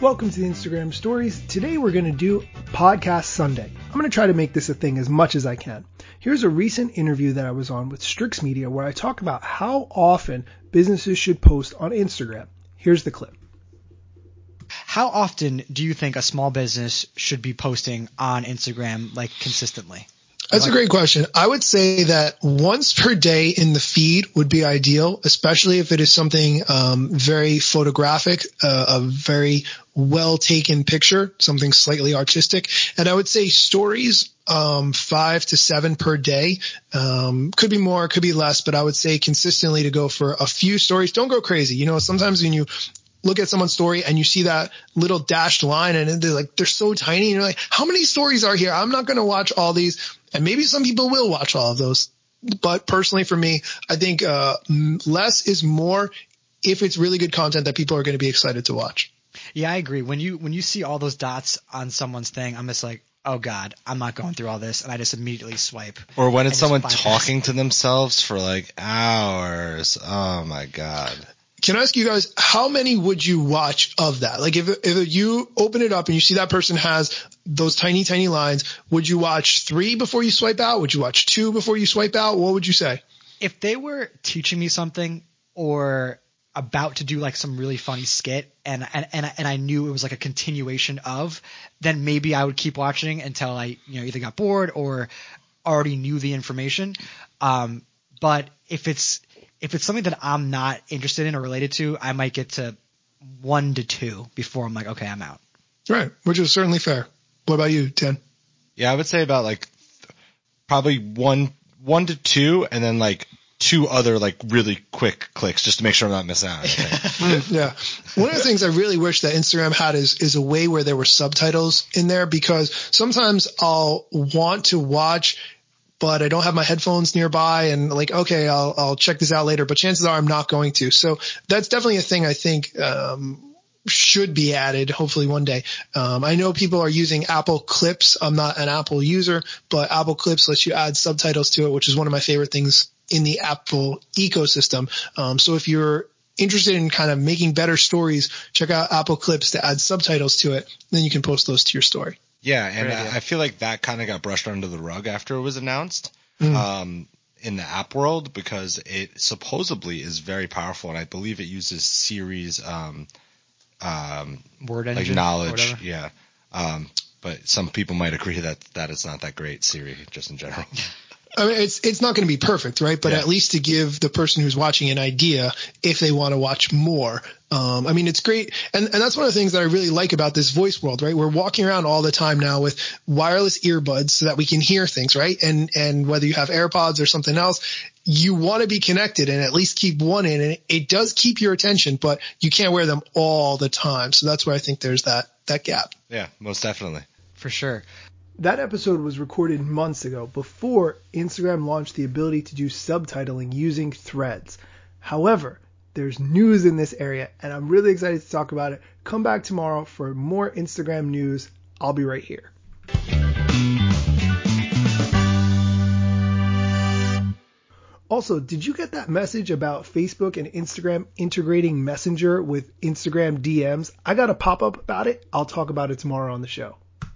Welcome to the Instagram stories. Today we're going to do Podcast Sunday. I'm going to try to make this a thing as much as I can. Here's a recent interview that I was on with Strix Media where I talk about how often businesses should post on Instagram. Here's the clip. How often do you think a small business should be posting on Instagram like consistently? That's a great question. I would say that once per day in the feed would be ideal, especially if it is something um, very photographic, uh, a very well taken picture, something slightly artistic. And I would say stories, um, five to seven per day. Um, could be more, could be less, but I would say consistently to go for a few stories. Don't go crazy. You know, sometimes when you look at someone's story and you see that little dashed line and they're like, they're so tiny. And you're like, how many stories are here? I'm not going to watch all these. And maybe some people will watch all of those. But personally for me, I think, uh, less is more if it's really good content that people are going to be excited to watch. Yeah, I agree. When you, when you see all those dots on someone's thing, I'm just like, oh god, I'm not going through all this, and I just immediately swipe. Or when it's someone talking to themselves for like hours. Oh my god. Can I ask you guys, how many would you watch of that? Like if, if you open it up and you see that person has those tiny, tiny lines, would you watch three before you swipe out? Would you watch two before you swipe out? What would you say? If they were teaching me something or about to do like some really funny skit and, and, and, and I knew it was like a continuation of, then maybe I would keep watching until I, you know, either got bored or already knew the information. Um, but if it's, if it's something that I'm not interested in or related to, I might get to one to two before I'm like, okay, I'm out. Right, which is certainly fair. What about you, Ten? Yeah, I would say about like probably one one to two, and then like two other like really quick clicks just to make sure I'm not missing out. Mm, yeah. One of the things I really wish that Instagram had is is a way where there were subtitles in there because sometimes I'll want to watch but I don't have my headphones nearby and like, okay, I'll, I'll check this out later, but chances are I'm not going to. So that's definitely a thing I think, um, should be added hopefully one day. Um, I know people are using Apple Clips. I'm not an Apple user, but Apple Clips lets you add subtitles to it, which is one of my favorite things in the Apple ecosystem. Um, so if you're interested in kind of making better stories, check out Apple Clips to add subtitles to it. Then you can post those to your story. Yeah, and I feel like that kind of got brushed under the rug after it was announced mm. um, in the app world because it supposedly is very powerful, and I believe it uses Siri's um, um, word engine, like knowledge. Yeah, um, but some people might agree that that is not that great Siri just in general. I mean, it's it's not going to be perfect, right? But yeah. at least to give the person who's watching an idea if they want to watch more. Um, I mean, it's great, and and that's one of the things that I really like about this voice world, right? We're walking around all the time now with wireless earbuds so that we can hear things, right? And and whether you have AirPods or something else, you want to be connected and at least keep one in, and it does keep your attention, but you can't wear them all the time. So that's where I think there's that that gap. Yeah, most definitely. For sure. That episode was recorded months ago before Instagram launched the ability to do subtitling using threads. However, there's news in this area and I'm really excited to talk about it. Come back tomorrow for more Instagram news. I'll be right here. Also, did you get that message about Facebook and Instagram integrating Messenger with Instagram DMs? I got a pop up about it. I'll talk about it tomorrow on the show.